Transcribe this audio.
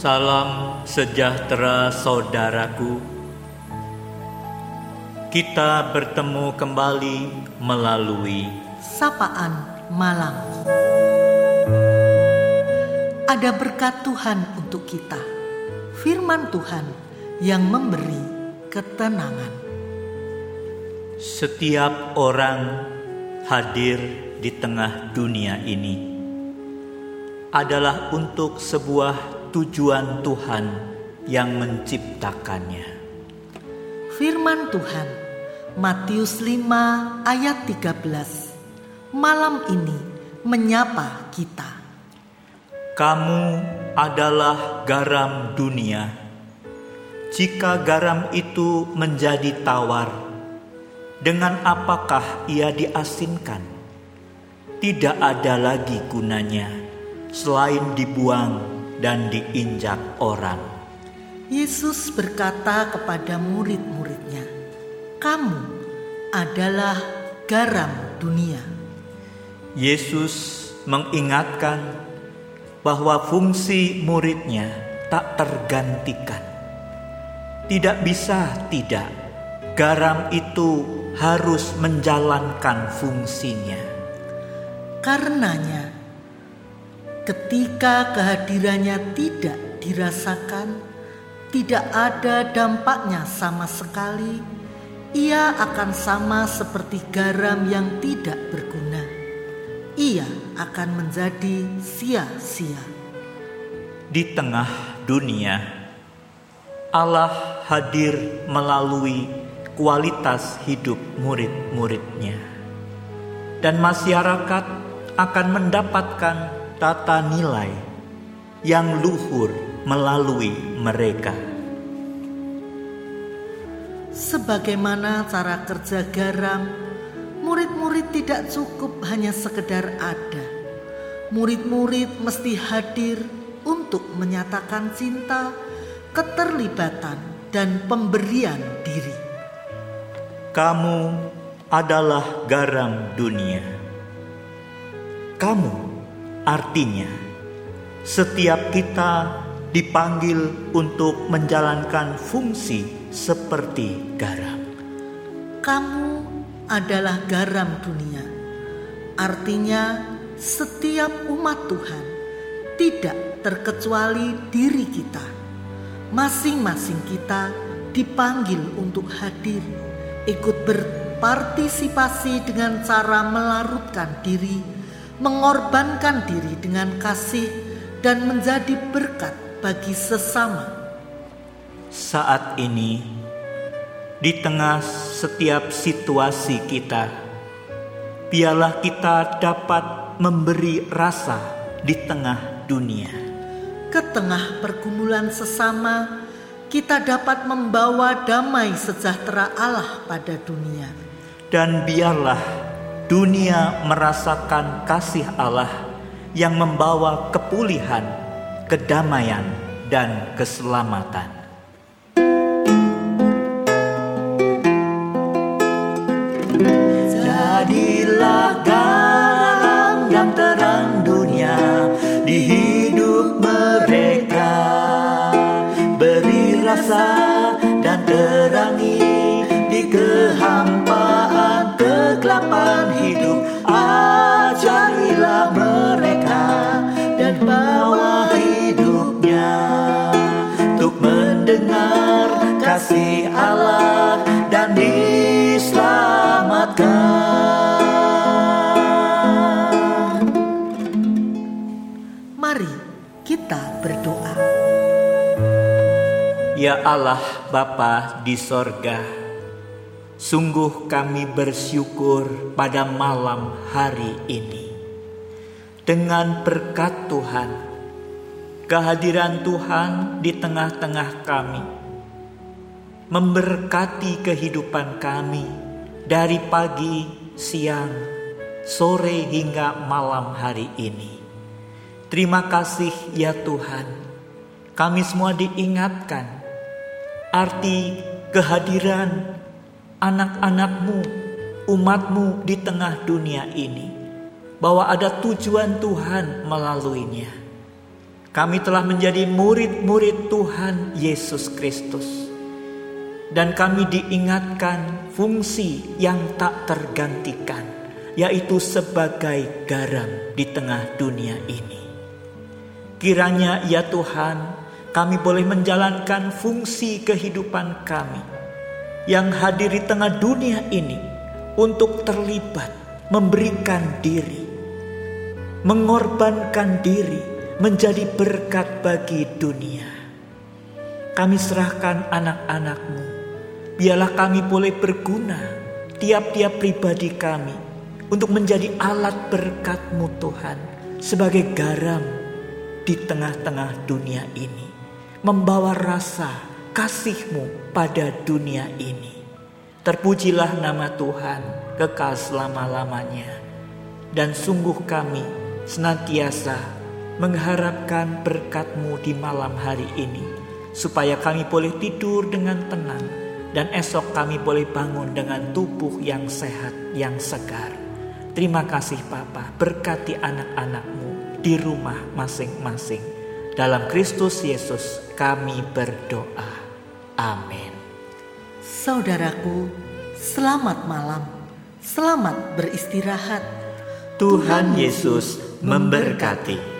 Salam sejahtera saudaraku. Kita bertemu kembali melalui sapaan malam. Ada berkat Tuhan untuk kita. Firman Tuhan yang memberi ketenangan. Setiap orang hadir di tengah dunia ini adalah untuk sebuah tujuan Tuhan yang menciptakannya. Firman Tuhan Matius 5 ayat 13 malam ini menyapa kita. Kamu adalah garam dunia. Jika garam itu menjadi tawar, dengan apakah ia diasinkan? Tidak ada lagi gunanya selain dibuang dan diinjak orang. Yesus berkata kepada murid-muridnya, "Kamu adalah garam dunia." Yesus mengingatkan bahwa fungsi muridnya tak tergantikan. Tidak bisa tidak, garam itu harus menjalankan fungsinya. Karenanya, Ketika kehadirannya tidak dirasakan, tidak ada dampaknya sama sekali, ia akan sama seperti garam yang tidak berguna. Ia akan menjadi sia-sia. Di tengah dunia, Allah hadir melalui kualitas hidup murid-muridnya, dan masyarakat akan mendapatkan tata nilai yang luhur melalui mereka. Sebagaimana cara kerja garam, murid-murid tidak cukup hanya sekedar ada. Murid-murid mesti hadir untuk menyatakan cinta, keterlibatan, dan pemberian diri. Kamu adalah garam dunia. Kamu Artinya, setiap kita dipanggil untuk menjalankan fungsi seperti garam. Kamu adalah garam dunia. Artinya, setiap umat Tuhan tidak terkecuali diri kita. Masing-masing kita dipanggil untuk hadir, ikut berpartisipasi dengan cara melarutkan diri mengorbankan diri dengan kasih dan menjadi berkat bagi sesama. Saat ini, di tengah setiap situasi kita, biarlah kita dapat memberi rasa di tengah dunia. Ke tengah pergumulan sesama, kita dapat membawa damai sejahtera Allah pada dunia. Dan biarlah dunia merasakan kasih Allah yang membawa kepulihan, kedamaian, dan keselamatan. Jadilah garam dan terang dunia di Ya Allah Bapa di sorga Sungguh kami bersyukur pada malam hari ini. Dengan berkat Tuhan, kehadiran Tuhan di tengah-tengah kami, memberkati kehidupan kami dari pagi, siang, sore hingga malam hari ini. Terima kasih ya Tuhan, kami semua diingatkan arti kehadiran anak-anakmu, umatmu di tengah dunia ini, bahwa ada tujuan Tuhan melaluinya. Kami telah menjadi murid-murid Tuhan Yesus Kristus. Dan kami diingatkan fungsi yang tak tergantikan, yaitu sebagai garam di tengah dunia ini. Kiranya ya Tuhan, kami boleh menjalankan fungsi kehidupan kami yang hadir di tengah dunia ini untuk terlibat memberikan diri, mengorbankan diri menjadi berkat bagi dunia. Kami serahkan anak-anakmu, biarlah kami boleh berguna tiap-tiap pribadi kami untuk menjadi alat berkatmu Tuhan sebagai garam di tengah-tengah dunia ini. Membawa rasa kasihmu pada dunia ini. Terpujilah nama Tuhan kekal selama-lamanya. Dan sungguh kami senantiasa mengharapkan berkatmu di malam hari ini. Supaya kami boleh tidur dengan tenang dan esok kami boleh bangun dengan tubuh yang sehat, yang segar. Terima kasih Papa, berkati anak-anakmu di rumah masing-masing. Dalam Kristus Yesus kami berdoa. Amin. Saudaraku, selamat malam. Selamat beristirahat. Tuhan Yesus memberkati.